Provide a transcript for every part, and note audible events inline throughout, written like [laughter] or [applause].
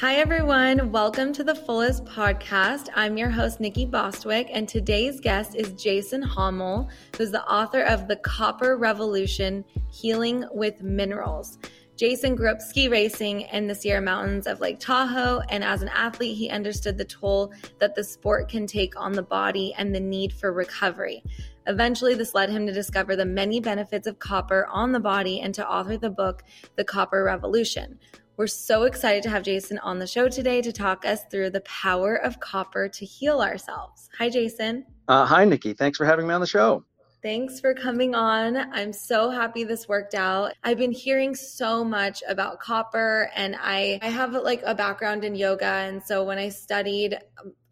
Hi, everyone. Welcome to the Fullest Podcast. I'm your host, Nikki Bostwick, and today's guest is Jason Hommel, who's the author of The Copper Revolution Healing with Minerals. Jason grew up ski racing in the Sierra Mountains of Lake Tahoe, and as an athlete, he understood the toll that the sport can take on the body and the need for recovery. Eventually, this led him to discover the many benefits of copper on the body and to author the book, The Copper Revolution. We're so excited to have Jason on the show today to talk us through the power of copper to heal ourselves. Hi, Jason. Uh, hi, Nikki. Thanks for having me on the show. Thanks for coming on. I'm so happy this worked out. I've been hearing so much about copper and I I have like a background in yoga and so when I studied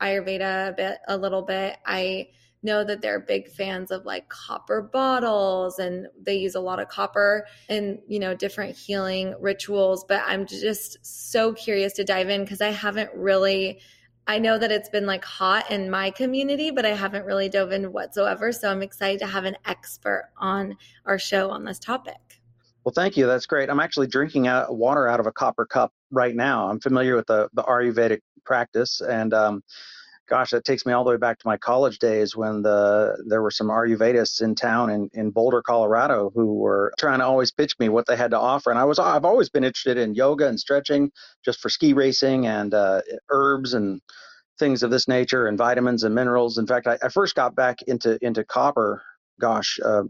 Ayurveda a bit a little bit, I know that they're big fans of like copper bottles and they use a lot of copper in, you know, different healing rituals, but I'm just so curious to dive in because I haven't really I know that it's been like hot in my community, but I haven't really dove in whatsoever. So I'm excited to have an expert on our show on this topic. Well, thank you. That's great. I'm actually drinking out, water out of a copper cup right now. I'm familiar with the, the Ayurvedic practice, and um, gosh, that takes me all the way back to my college days when the there were some Ayurvedists in town in, in Boulder, Colorado, who were trying to always pitch me what they had to offer. And I was I've always been interested in yoga and stretching, just for ski racing and uh, herbs and things of this nature, and vitamins and minerals. In fact, I, I first got back into into copper. Gosh, uh,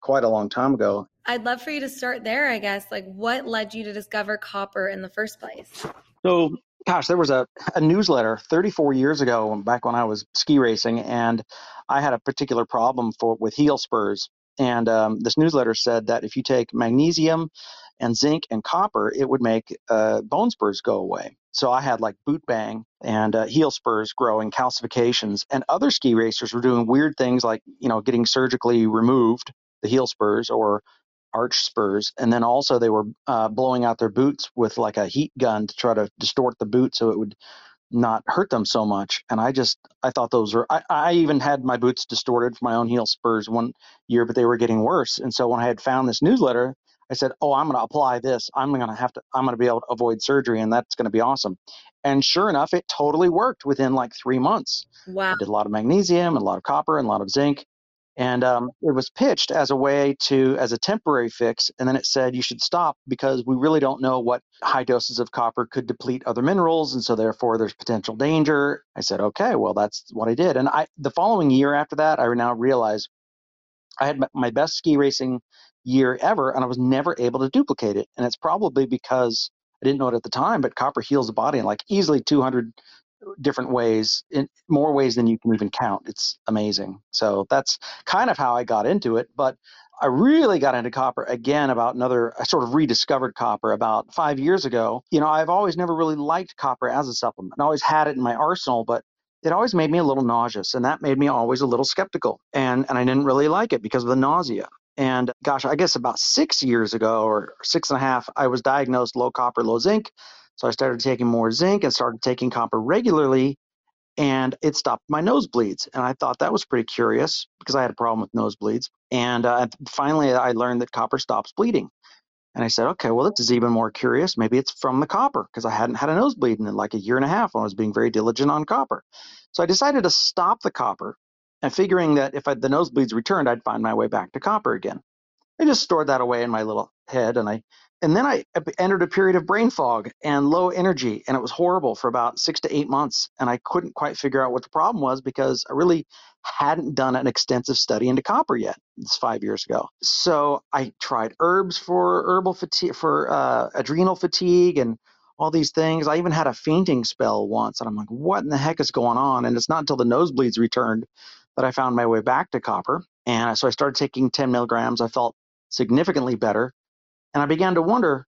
quite a long time ago. I'd love for you to start there. I guess, like, what led you to discover copper in the first place? So gosh, there was a, a newsletter 34 years ago, back when I was ski racing, and I had a particular problem for with heel spurs. And um, this newsletter said that if you take magnesium and zinc and copper, it would make uh, bone spurs go away. So I had like boot bang and uh, heel spurs growing, calcifications, and other ski racers were doing weird things like you know getting surgically removed the heel spurs or arch spurs, and then also they were uh, blowing out their boots with like a heat gun to try to distort the boot so it would not hurt them so much. And I just I thought those were I, I even had my boots distorted for my own heel spurs one year, but they were getting worse. And so when I had found this newsletter, I said, "Oh, I'm going to apply this. I'm going to have to. I'm going to be able to avoid surgery, and that's going to be awesome." And sure enough, it totally worked within like three months. Wow! I did a lot of magnesium, and a lot of copper, and a lot of zinc, and um, it was pitched as a way to as a temporary fix and then it said you should stop because we really don't know what high doses of copper could deplete other minerals and so therefore there's potential danger. I said okay well that's what i did. And i the following year after that i now realized i had my best ski racing year ever and i was never able to duplicate it. And it's probably because i didn't know it at the time but copper heals the body in like easily 200 different ways, in more ways than you can even count. It's amazing. So that's kind of how I got into it. But I really got into copper again about another, I sort of rediscovered copper about five years ago. You know, I've always never really liked copper as a supplement. I always had it in my arsenal, but it always made me a little nauseous and that made me always a little skeptical. And, and I didn't really like it because of the nausea. And gosh, I guess about six years ago or six and a half, I was diagnosed low copper, low zinc. So I started taking more zinc and started taking copper regularly, and it stopped my nosebleeds. And I thought that was pretty curious because I had a problem with nosebleeds. And uh, finally, I learned that copper stops bleeding. And I said, okay, well, this is even more curious. Maybe it's from the copper because I hadn't had a nosebleed in like a year and a half when I was being very diligent on copper. So I decided to stop the copper and figuring that if I, the nosebleeds returned, I'd find my way back to copper again. I just stored that away in my little head and I and then I entered a period of brain fog and low energy, and it was horrible for about six to eight months. And I couldn't quite figure out what the problem was because I really hadn't done an extensive study into copper yet. It's five years ago. So I tried herbs for herbal fatigue, for uh, adrenal fatigue, and all these things. I even had a fainting spell once, and I'm like, what in the heck is going on? And it's not until the nosebleeds returned that I found my way back to copper. And so I started taking 10 milligrams. I felt significantly better and I began to wonder,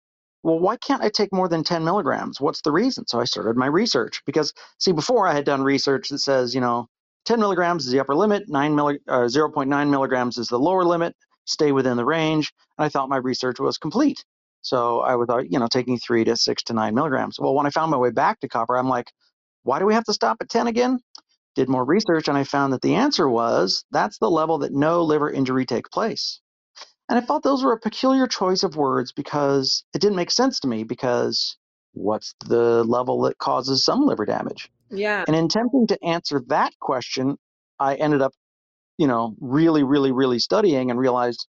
well, why can't I take more than 10 milligrams? What's the reason? So I started my research because, see, before I had done research that says, you know, 10 milligrams is the upper limit, 9 milli- uh, 0.9 milligrams is the lower limit, stay within the range. And I thought my research was complete. So I was, you know, taking three to six to nine milligrams. Well, when I found my way back to copper, I'm like, why do we have to stop at 10 again? Did more research and I found that the answer was that's the level that no liver injury takes place. And I thought those were a peculiar choice of words because it didn't make sense to me because what's the level that causes some liver damage? Yeah. And in attempting to answer that question, I ended up, you know, really, really, really studying and realized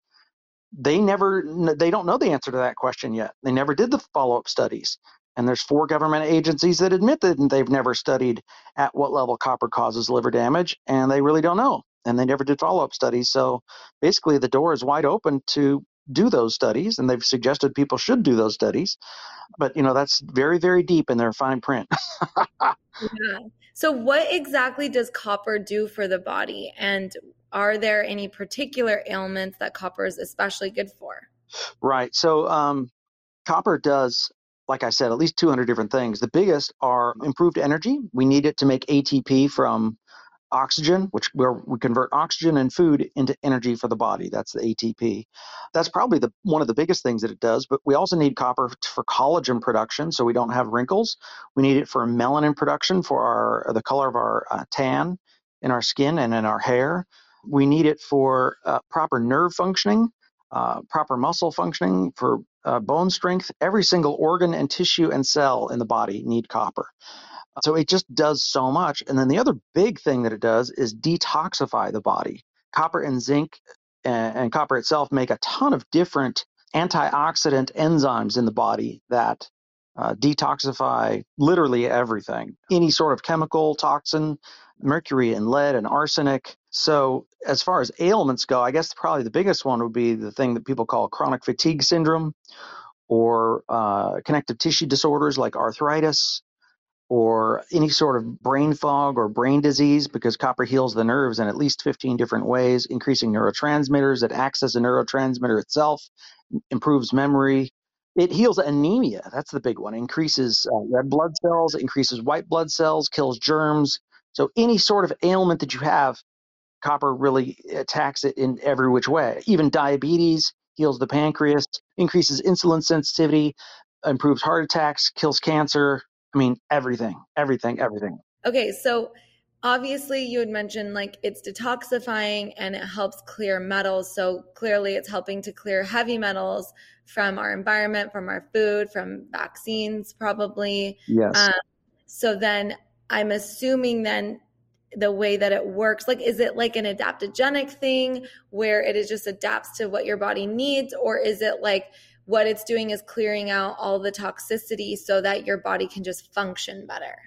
they never, they don't know the answer to that question yet. They never did the follow up studies. And there's four government agencies that admit that they've never studied at what level copper causes liver damage, and they really don't know. And they never did follow up studies. So basically, the door is wide open to do those studies, and they've suggested people should do those studies. But you know, that's very, very deep in their fine print. yeah. So, what exactly does copper do for the body? And are there any particular ailments that copper is especially good for? Right. So, um, copper does like I said, at least 200 different things. The biggest are improved energy. We need it to make ATP from oxygen, which where we convert oxygen and food into energy for the body. That's the ATP. That's probably the one of the biggest things that it does. But we also need copper for collagen production, so we don't have wrinkles. We need it for melanin production for our the color of our uh, tan in our skin and in our hair. We need it for uh, proper nerve functioning, uh, proper muscle functioning, for uh, bone strength. Every single organ and tissue and cell in the body need copper. So it just does so much. And then the other big thing that it does is detoxify the body. Copper and zinc and, and copper itself make a ton of different antioxidant enzymes in the body that uh, detoxify literally everything any sort of chemical toxin, mercury and lead and arsenic. So, as far as ailments go, I guess probably the biggest one would be the thing that people call chronic fatigue syndrome or uh, connective tissue disorders like arthritis or any sort of brain fog or brain disease because copper heals the nerves in at least 15 different ways, increasing neurotransmitters It acts as a neurotransmitter itself, improves memory. It heals anemia. That's the big one. Increases uh, red blood cells, increases white blood cells, kills germs. So any sort of ailment that you have, copper really attacks it in every which way. Even diabetes heals the pancreas, increases insulin sensitivity, improves heart attacks, kills cancer, I mean, everything, everything, everything. Okay, so obviously you had mentioned like it's detoxifying and it helps clear metals. So clearly it's helping to clear heavy metals from our environment, from our food, from vaccines, probably. Yes. Um, so then I'm assuming then the way that it works like is it like an adaptogenic thing where it is just adapts to what your body needs or is it like what it's doing is clearing out all the toxicity so that your body can just function better.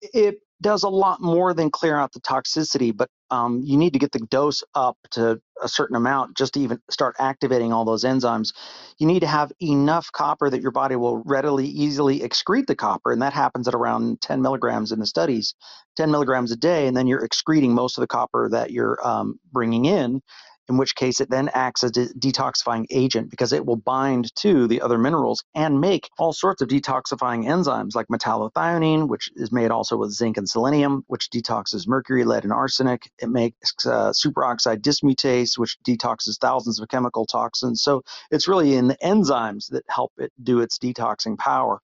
It does a lot more than clear out the toxicity, but um, you need to get the dose up to a certain amount just to even start activating all those enzymes. You need to have enough copper that your body will readily, easily excrete the copper, and that happens at around 10 milligrams in the studies, 10 milligrams a day, and then you're excreting most of the copper that you're um, bringing in in which case it then acts as a detoxifying agent because it will bind to the other minerals and make all sorts of detoxifying enzymes like metallothionein, which is made also with zinc and selenium, which detoxes mercury, lead, and arsenic. It makes uh, superoxide dismutase, which detoxes thousands of chemical toxins. So it's really in the enzymes that help it do its detoxing power.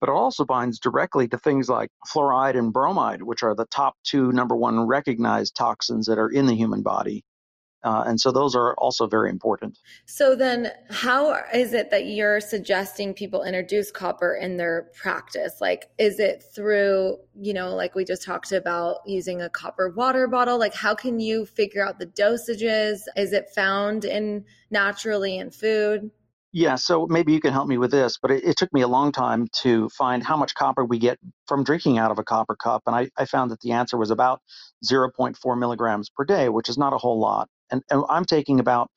But it also binds directly to things like fluoride and bromide, which are the top two number one recognized toxins that are in the human body. Uh, and so those are also very important. So then, how is it that you're suggesting people introduce copper in their practice? Like, is it through, you know, like we just talked about using a copper water bottle? Like, how can you figure out the dosages? Is it found in naturally in food? Yeah, so maybe you can help me with this, but it, it, took me a long time to find how much copper we get from drinking out of a copper cup. And I, I found that the answer was about 0.4 milligrams per day, which is not a whole lot. And, and I'm taking about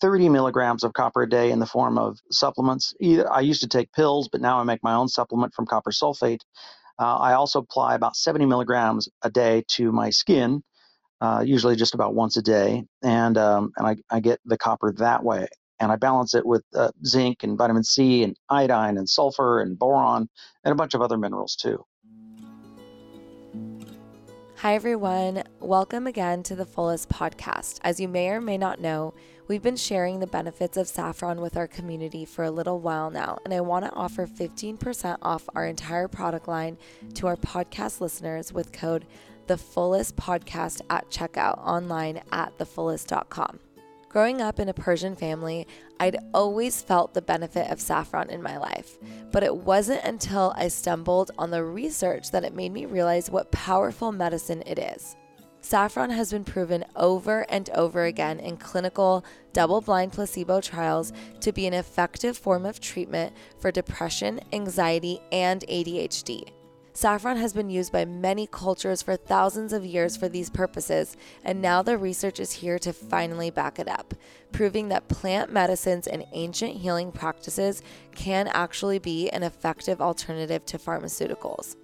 30 milligrams of copper a day in the form of supplements. Either, I used to take pills, but now I make my own supplement from copper sulfate. Uh, I also apply about 70 milligrams a day to my skin, uh, usually just about once a day, and um, and I, I get the copper that way and I balance it with uh, zinc and vitamin C and iodine and sulfur and boron and a bunch of other minerals too. Hi, everyone. Welcome again to the Fullest podcast. As you may or may not know, we've been sharing the benefits of saffron with our community for a little while now, and I want to offer 15% off our entire product line to our podcast listeners with code the fullest podcast at checkout online at thefullest.com. Growing up in a Persian family, I'd always felt the benefit of saffron in my life, but it wasn't until I stumbled on the research that it made me realize what powerful medicine it is. Saffron has been proven over and over again in clinical, double blind placebo trials to be an effective form of treatment for depression, anxiety, and ADHD. Saffron has been used by many cultures for thousands of years for these purposes, and now the research is here to finally back it up, proving that plant medicines and ancient healing practices can actually be an effective alternative to pharmaceuticals.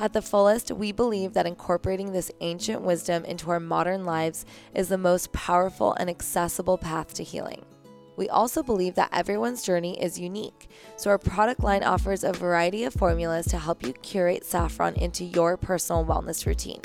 At the fullest, we believe that incorporating this ancient wisdom into our modern lives is the most powerful and accessible path to healing. We also believe that everyone's journey is unique, so our product line offers a variety of formulas to help you curate saffron into your personal wellness routine.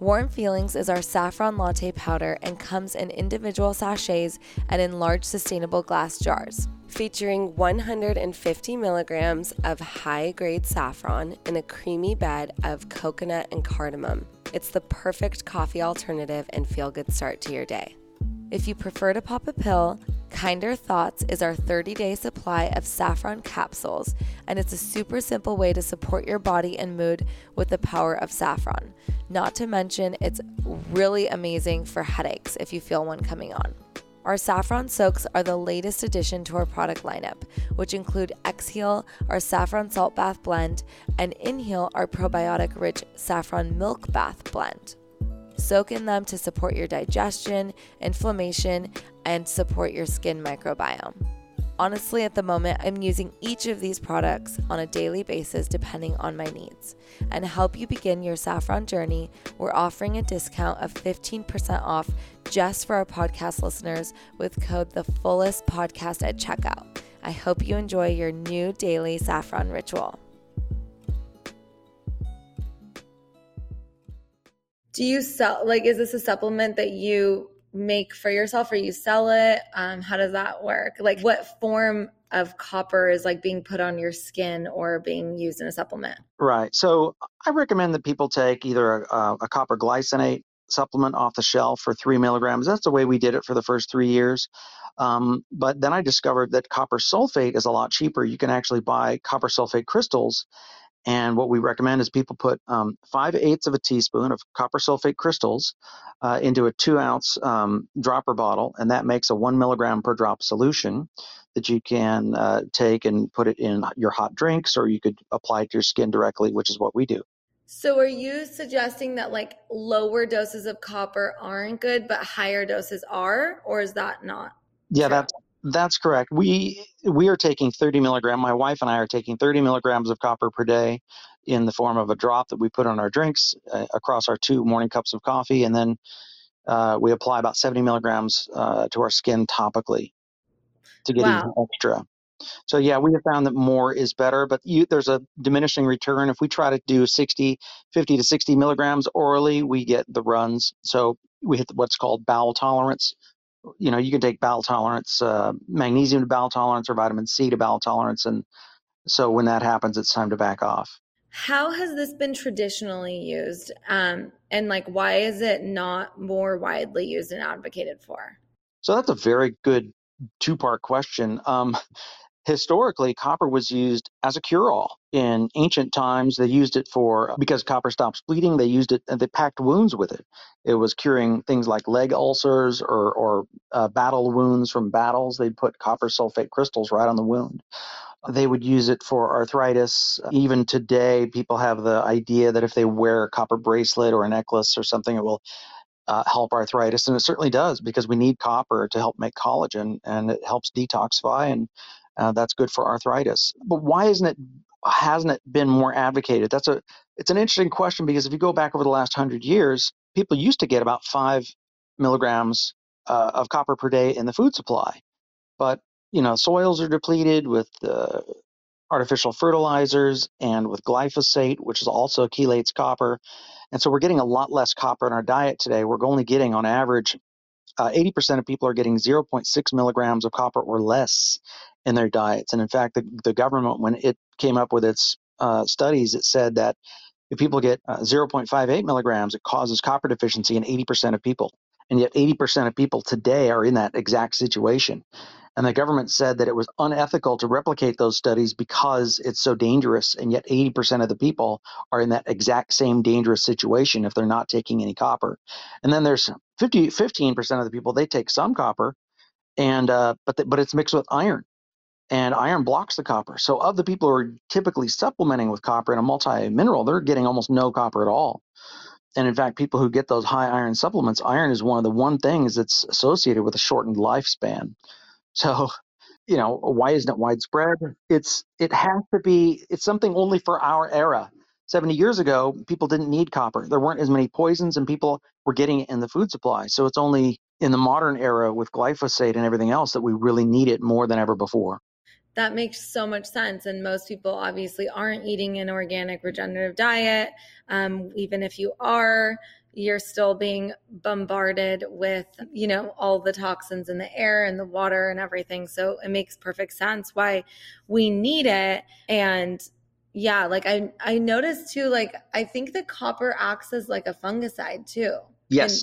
Warm Feelings is our saffron latte powder and comes in individual sachets and in large sustainable glass jars. Featuring 150 milligrams of high grade saffron in a creamy bed of coconut and cardamom. It's the perfect coffee alternative and feel good start to your day. If you prefer to pop a pill, Kinder Thoughts is our 30 day supply of saffron capsules, and it's a super simple way to support your body and mood with the power of saffron. Not to mention, it's really amazing for headaches if you feel one coming on. Our saffron soaks are the latest addition to our product lineup, which include Exhale, our saffron salt bath blend, and Inhale, our probiotic rich saffron milk bath blend. Soak in them to support your digestion, inflammation, and support your skin microbiome. Honestly, at the moment, I'm using each of these products on a daily basis depending on my needs. And to help you begin your saffron journey, we're offering a discount of 15% off just for our podcast listeners with code the fullest podcast at checkout. I hope you enjoy your new daily saffron ritual. Do you sell like is this a supplement that you make for yourself or you sell it? Um, how does that work? Like what form of copper is like being put on your skin or being used in a supplement? Right. So I recommend that people take either a, a copper glycinate supplement off the shelf for three milligrams. That's the way we did it for the first three years. Um, but then I discovered that copper sulfate is a lot cheaper. You can actually buy copper sulfate crystals and what we recommend is people put um, five eighths of a teaspoon of copper sulfate crystals uh, into a two ounce um, dropper bottle, and that makes a one milligram per drop solution that you can uh, take and put it in your hot drinks, or you could apply it to your skin directly, which is what we do. So, are you suggesting that like lower doses of copper aren't good, but higher doses are, or is that not? Yeah, that's that's correct. We we are taking 30 milligram. My wife and I are taking 30 milligrams of copper per day in the form of a drop that we put on our drinks uh, across our two morning cups of coffee, and then uh, we apply about 70 milligrams uh, to our skin topically to get wow. even extra. So yeah, we have found that more is better, but you, there's a diminishing return. If we try to do 60, 50 to 60 milligrams orally, we get the runs. So we hit what's called bowel tolerance, you know, you can take bowel tolerance, uh, magnesium to bowel tolerance or vitamin C to bowel tolerance. And so when that happens, it's time to back off. How has this been traditionally used? Um, and like, why is it not more widely used and advocated for? So that's a very good two part question. Um, historically, copper was used as a cure all. In ancient times, they used it for, because copper stops bleeding, they used it, and they packed wounds with it. It was curing things like leg ulcers or, or uh, battle wounds from battles. They'd put copper sulfate crystals right on the wound. They would use it for arthritis. Even today, people have the idea that if they wear a copper bracelet or a necklace or something, it will uh, help arthritis, and it certainly does because we need copper to help make collagen, and it helps detoxify and uh, that's good for arthritis. But why isn't it hasn't it been more advocated? That's a it's an interesting question because if you go back over the last hundred years, people used to get about five milligrams uh, of copper per day in the food supply, but you know soils are depleted with uh, artificial fertilizers and with glyphosate, which is also chelates copper, and so we're getting a lot less copper in our diet today. We're only getting on average uh, 80% of people are getting 0.6 milligrams of copper or less in their diets. And in fact, the, the government, when it came up with its uh, studies, it said that if people get uh, 0.58 milligrams, it causes copper deficiency in 80% of people. And yet 80% of people today are in that exact situation. And the government said that it was unethical to replicate those studies because it's so dangerous. And yet 80% of the people are in that exact same dangerous situation if they're not taking any copper. And then there's 50, 15% of the people, they take some copper, and uh, but, the, but it's mixed with iron. And iron blocks the copper. So, of the people who are typically supplementing with copper in a multi mineral, they're getting almost no copper at all and in fact, people who get those high iron supplements, iron is one of the one things that's associated with a shortened lifespan. So, you know, why isn't it widespread? It's it has to be. It's something only for our era. 70 years ago, people didn't need copper. There weren't as many poisons, and people were getting it in the food supply. So it's only in the modern era with glyphosate and everything else that we really need it more than ever before. That makes so much sense. And most people obviously aren't eating an organic regenerative diet. Um, even if you are, you're still being bombarded with, you know, all the toxins in the air and the water and everything. So it makes perfect sense why we need it. And yeah, like I I noticed too, like I think the copper acts as like a fungicide too. Yes.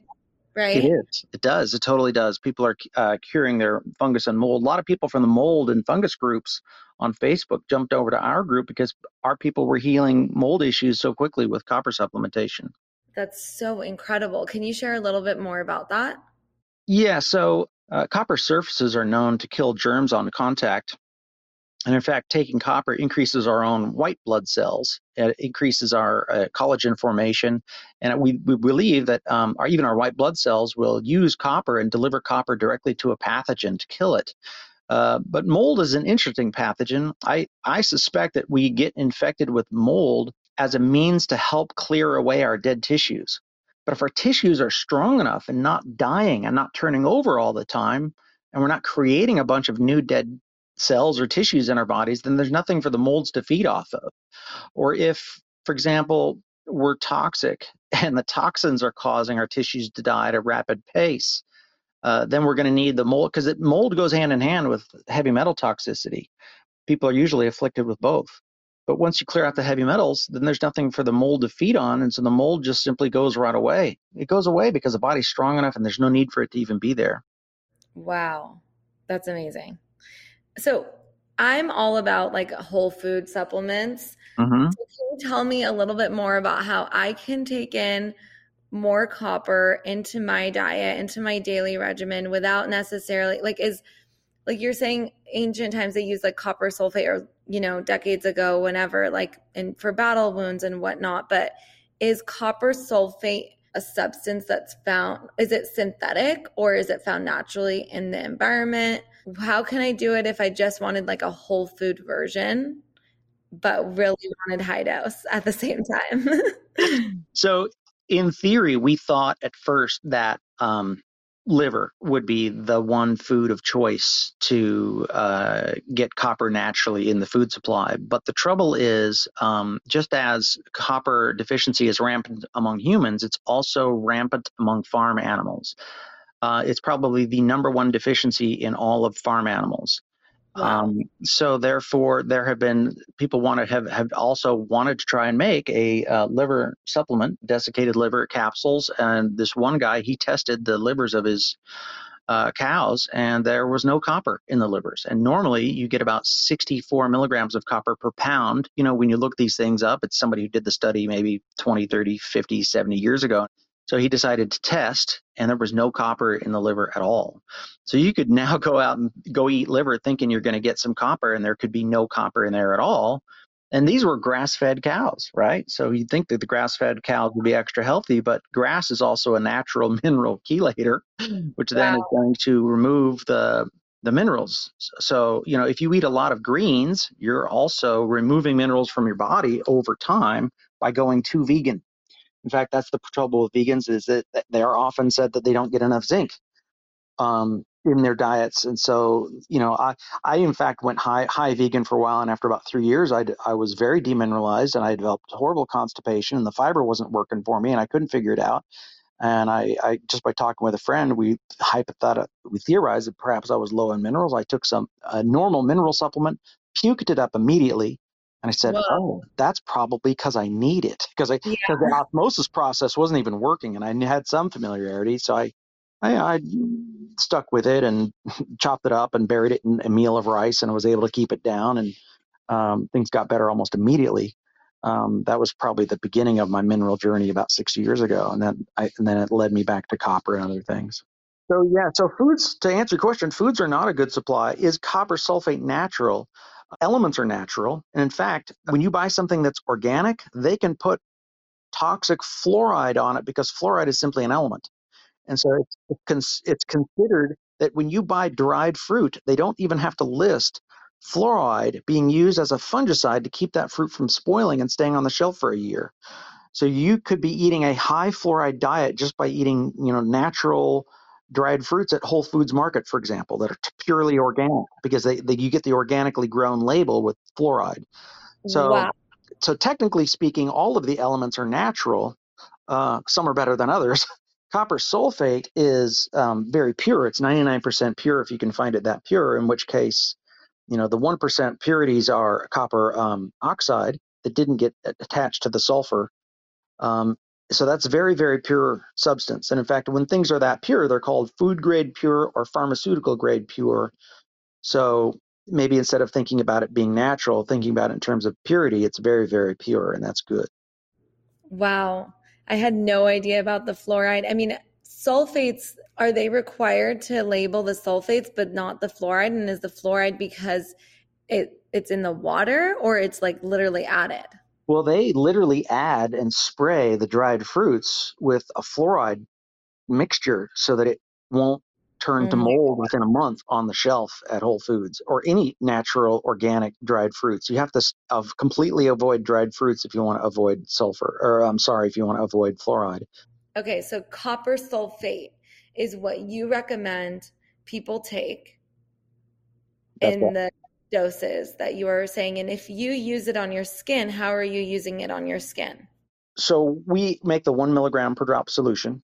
Right? It is. It does. It totally does. People are uh, curing their fungus and mold. A lot of people from the mold and fungus groups on Facebook jumped over to our group because our people were healing mold issues so quickly with copper supplementation. That's so incredible. Can you share a little bit more about that? Yeah, so uh, copper surfaces are known to kill germs on contact. And in fact, taking copper increases our own white blood cells. It increases our uh, collagen formation. And we, we believe that um, our, even our white blood cells will use copper and deliver copper directly to a pathogen to kill it. Uh, but mold is an interesting pathogen. I, I suspect that we get infected with mold as a means to help clear away our dead tissues. But if our tissues are strong enough and not dying and not turning over all the time, and we're not creating a bunch of new dead cells or tissues in our bodies, then there's nothing for the molds to feed off of. Or if, for example, we're toxic [laughs] and the toxins are causing our tissues to die at a rapid pace, uh, then we're going to need the mold because mold goes hand in hand with heavy metal toxicity. People are usually afflicted with both. But once you clear out the heavy metals, then there's nothing for the mold to feed on. And so the mold just simply goes right away. It goes away because the body's strong enough and there's no need for it to even be there. Wow. That's amazing. So I'm all about like whole food supplements. Mm-hmm. So can you tell me a little bit more about how I can take in more copper into my diet, into my daily regimen without necessarily like is like you're saying ancient times they used like copper sulfate or you know decades ago whenever like and for battle wounds and whatnot but is copper sulfate a substance that's found is it synthetic or is it found naturally in the environment how can i do it if i just wanted like a whole food version but really wanted high dose at the same time [laughs] so in theory we thought at first that um, liver would be the one food of choice to uh, get copper naturally in the food supply. But the trouble is, um, just as copper deficiency is rampant among humans, it's also rampant among farm animals. Uh, it's probably the number one deficiency in all of farm animals. Wow. Um, so therefore, there have been people want to have, have also wanted to try and make a uh, liver supplement, desiccated liver capsules. And this one guy, he tested the livers of his uh, cows, and there was no copper in the livers. And normally, you get about 64 milligrams of copper per pound. You know, when you look these things up, it's somebody who did the study maybe 20, 30, 50, 70 years ago. So he decided to test, and there was no copper in the liver at all. So you could [laughs] now go out and go eat liver thinking you're going to get some copper, and there could be no copper in there at all. And these were grass fed cows, right? So you'd think that the grass fed cows would be extra healthy, but grass is also a natural [laughs] mineral chelator, mm, which wow. then is going to remove the the minerals. So, you know, if you eat a lot of greens, you're also removing minerals from your body over time by going too vegan. In fact, that's the trouble with vegans is that they are often said that they don't get enough zinc um, in their diets. And so, you know, I, I in fact went high high vegan for a while, and after about three years, I, I was very demineralized, and I developed horrible constipation, and the fiber wasn't working for me, and I couldn't figure it out. And I, I just by talking with a friend, we hypothetically we theorized that perhaps I was low in minerals. I took some a normal mineral supplement, puked it up immediately, and I said, Whoa. "Oh, that's probably because I need it because I because yeah. the osmosis process wasn't even working, and I had some familiarity. So I, I, I stuck with it and [laughs] chopped it up and buried it in a meal of rice, and I was able to keep it down, and um, things got better almost immediately. Um, that was probably the beginning of my mineral journey about six years ago, and then I, and then it led me back to copper and other things. So yeah, so foods to answer your question, foods are not a good supply. Is copper sulfate natural? Elements are natural, and in fact, when you buy something that's organic, they can put toxic fluoride on it because fluoride is simply an element. And so it's, it's considered that when you buy dried fruit, they don't even have to list fluoride being used as a fungicide to keep that fruit from spoiling and staying on the shelf for a year. So you could be eating a high fluoride diet just by eating, you know, natural dried fruits at Whole Foods Market, for example, that are purely organic because they, they you get the organically grown label with fluoride. So wow. so technically speaking, all of the elements are natural. Uh, some are better than others. [laughs] Copper sulfate is um, very pure. It's 99% pure if you can find it that pure, in which case, you know, the 1% purities are copper um, oxide that didn't get attached to the sulfur. Um, so that's very, very pure substance. And in fact, when things are that pure, they're called food grade pure or pharmaceutical grade pure. So maybe instead of thinking about it being natural, thinking about it in terms of purity, it's very, very pure, and that's good. Wow. I had no idea about the fluoride. I mean, sulfates are they required to label the sulfates but not the fluoride and is the fluoride because it it's in the water or it's like literally added? Well, they literally add and spray the dried fruits with a fluoride mixture so that it won't turn mm. to mold within a month on the shelf at Whole Foods or any natural organic dried fruits. You have to of completely avoid dried fruits if you want to avoid sulfur, or I'm sorry, if you want to avoid fluoride. Okay, so copper sulfate is what you recommend people take That's in the doses that you are saying. And if you use it on your skin, how are you using it on your skin? So we make the one milligram per drop solution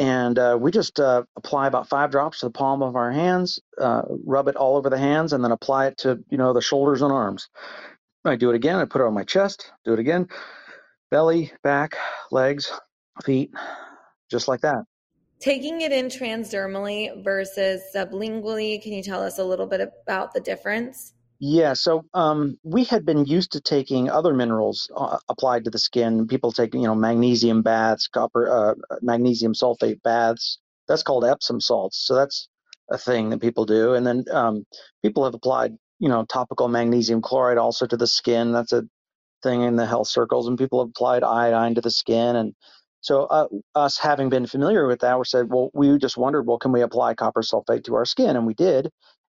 and uh, we just uh, apply about five drops to the palm of our hands, uh, rub it all over the hands, and then apply it to you know the shoulders and arms. I do it again. I put it on my chest. Do it again, belly, back, legs, feet, just like that. Taking it in transdermally versus sublingually, can you tell us a little bit about the difference? Yeah, so um, we had been used to taking other minerals uh, applied to the skin. People take, you know, magnesium baths, copper, uh, magnesium sulfate baths. That's called Epsom salts. So that's a thing that people do. And then um, people have applied, you know, topical magnesium chloride also to the skin. That's a thing in the health circles. And people have applied iodine to the skin. And so uh, us having been familiar with that, we said, well, we just wondered, well, can we apply copper sulfate to our skin? And we did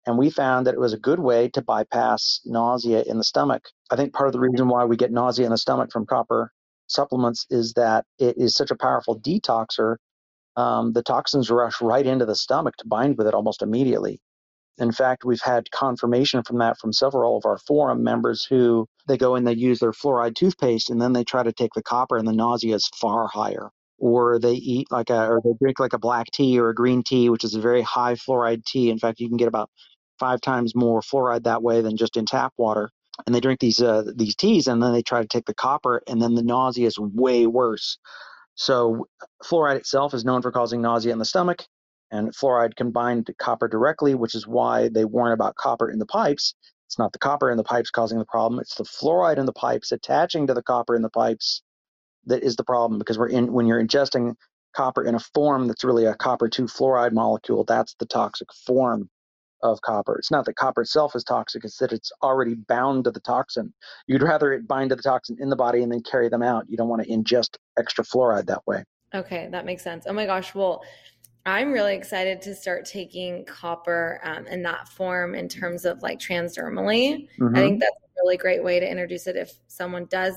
and we found that it was a good way to bypass nausea in the stomach. I think part of the reason why we get nausea in the stomach from copper supplements is that it is such a powerful detoxer. Um, the toxins rush right into the stomach to bind with it almost immediately. In fact, we've had confirmation from that from several of our forum members who they go and they use their fluoride toothpaste and then they try to take the copper and the nausea is far higher or they eat like a or they drink like a black tea or a green tea which is a very high fluoride tea in fact you can get about five times more fluoride that way than just in tap water. And they drink these uh, these teas, and then they try to take the copper, and then the nausea is way worse. So fluoride itself is known for causing nausea in the stomach, and fluoride can bind to copper directly, which is why they warn about copper in the pipes. It's not the copper in the pipes causing the problem; it's the fluoride in the pipes attaching to the copper in the pipes that is the problem. Because we're in when you're ingesting copper in a form that's really a copper 2 fluoride molecule, that's the toxic form of copper. It's not that copper itself is toxic, it's that it's already bound to the toxin. You'd rather it bind to the toxin in the body and then carry them out. You don't want to ingest extra fluoride that way. Okay, that makes sense. Oh my gosh. Well, I'm really excited to start taking copper um, in that form in terms of like transdermally. Mm-hmm. I think that's a really great way to introduce it if someone does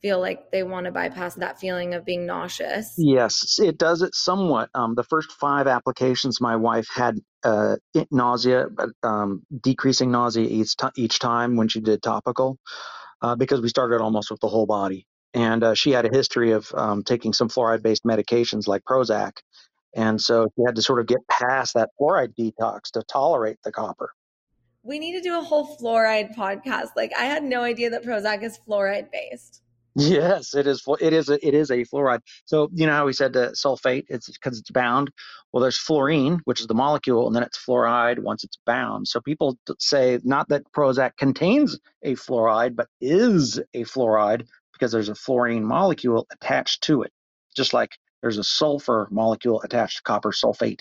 feel like they want to bypass that feeling of being nauseous. Yes, it does it somewhat. Um, the first five applications, my wife had uh, nausea, um, decreasing nausea each, t- each time when she did topical, uh, because we started almost with the whole body. And uh, she had a history of um, taking some fluoride based medications like Prozac. And so she had to sort of get past that fluoride detox to tolerate the copper. We need to do a whole fluoride podcast. Like, I had no idea that Prozac is fluoride based. Yes, it is. It is. A, it is a fluoride. So you know how we said the sulfate? It's because it's bound. Well, there's fluorine, which is the molecule, and then it's fluoride once it's bound. So people say not that Prozac contains a fluoride, but is a fluoride because there's a fluorine molecule attached to it, just like there's a sulfur molecule attached to copper sulfate.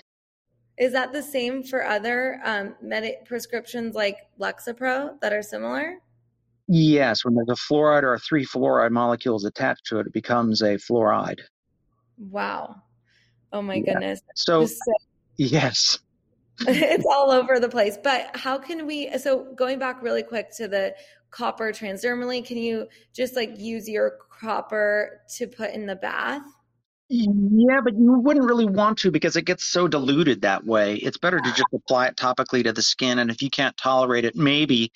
Is that the same for other um, med- prescriptions like Lexapro that are similar? Yes, when there's a fluoride or a three fluoride molecules attached to it, it becomes a fluoride. Wow. Oh my yeah. goodness. So, so, [laughs] yes. [laughs] it's all over the place. But how can we so going back really quick to the copper transdermally, can you just like use your copper to put in the bath? Yeah, but you wouldn't really want to because it gets so diluted that way. It's better to just apply it topically to the skin. And if you can't tolerate it, maybe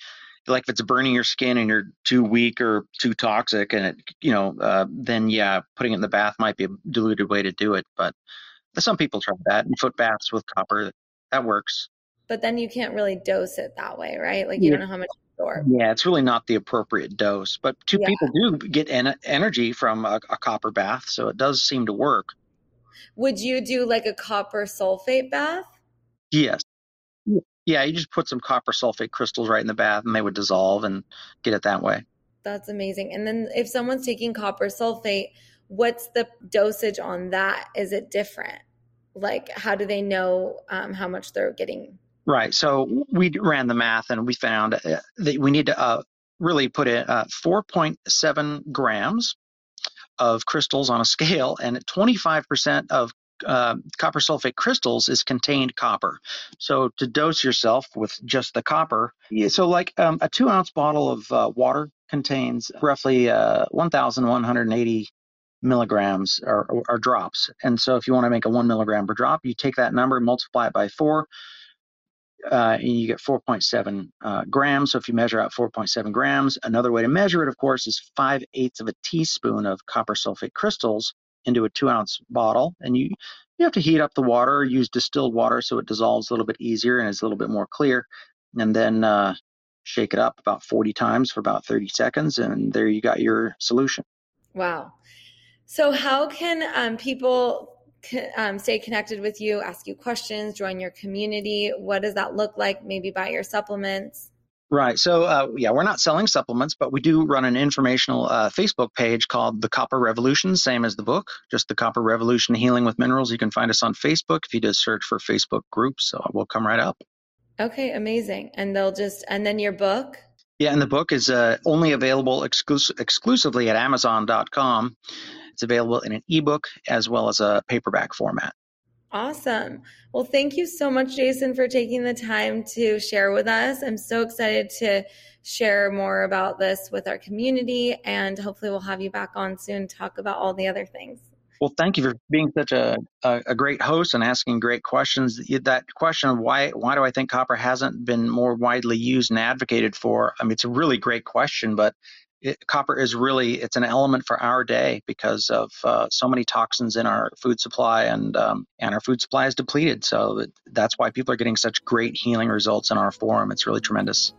like if it's burning your skin and you're too weak or too toxic and it you know uh, then yeah putting it in the bath might be a diluted way to do it but some people try that and foot baths with copper that works but then you can't really dose it that way right like you yeah. don't know how much absorb. yeah it's really not the appropriate dose but two yeah. people do get en- energy from a, a copper bath so it does seem to work would you do like a copper sulfate bath yes yeah, you just put some copper sulfate crystals right in the bath and they would dissolve and get it that way. That's amazing. And then if someone's taking copper sulfate, what's the dosage on that? Is it different? Like, how do they know um, how much they're getting? Right. So we ran the math and we found uh, that we need to uh, really put in uh, 4.7 grams of crystals on a scale, and 25% of uh, copper sulfate crystals is contained copper. So to dose yourself with just the copper, so like um, a two ounce bottle of uh, water contains roughly uh, 1,180 milligrams or, or, or, drops. And so if you want to make a one milligram per drop, you take that number, multiply it by four, uh, and you get 4.7 uh, grams. So if you measure out 4.7 grams, another way to measure it, of course, is 5 eighths of a teaspoon of copper sulfate crystals into a two ounce bottle. And you, you have to heat up the water, use distilled water so it dissolves a little bit easier and is a little bit more clear. And then uh, shake it up about 40 times for about 30 seconds. And there you got your solution. Wow. So, how can um, people um, stay connected with you, ask you questions, join your community? What does that look like? Maybe buy your supplements? Right. So, uh, yeah, we're not selling supplements, but we do run an informational uh, Facebook page called The Copper Revolution, same as the book, just The Copper Revolution Healing with Minerals. You can find us on Facebook if you just search for Facebook groups. So we'll come right up. Okay, amazing. And they'll just, and then your book? Yeah, and the book is uh, only available exclus- exclusively at Amazon.com. It's available in an ebook as well as a paperback format. Awesome. Well, thank you so much, Jason, for taking the time to share with us. I'm so excited to share more about this with our community, and hopefully, we'll have you back on soon to talk about all the other things. Well, thank you for being such a, a, a, great host and asking great questions. That question of why why do I think copper hasn't been more widely used and advocated for? I mean, it's a really great question, but it, copper is really it's an element for our day because of uh, so many toxins in our food supply and um, and our food supply is depleted. So that's why people are getting such great healing results in our forum. It's really tremendous.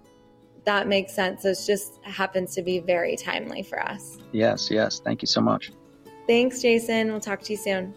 That makes sense. It just happens to be very timely for us. Yes yes. Thank you so much. Thanks jason. We'll talk to you soon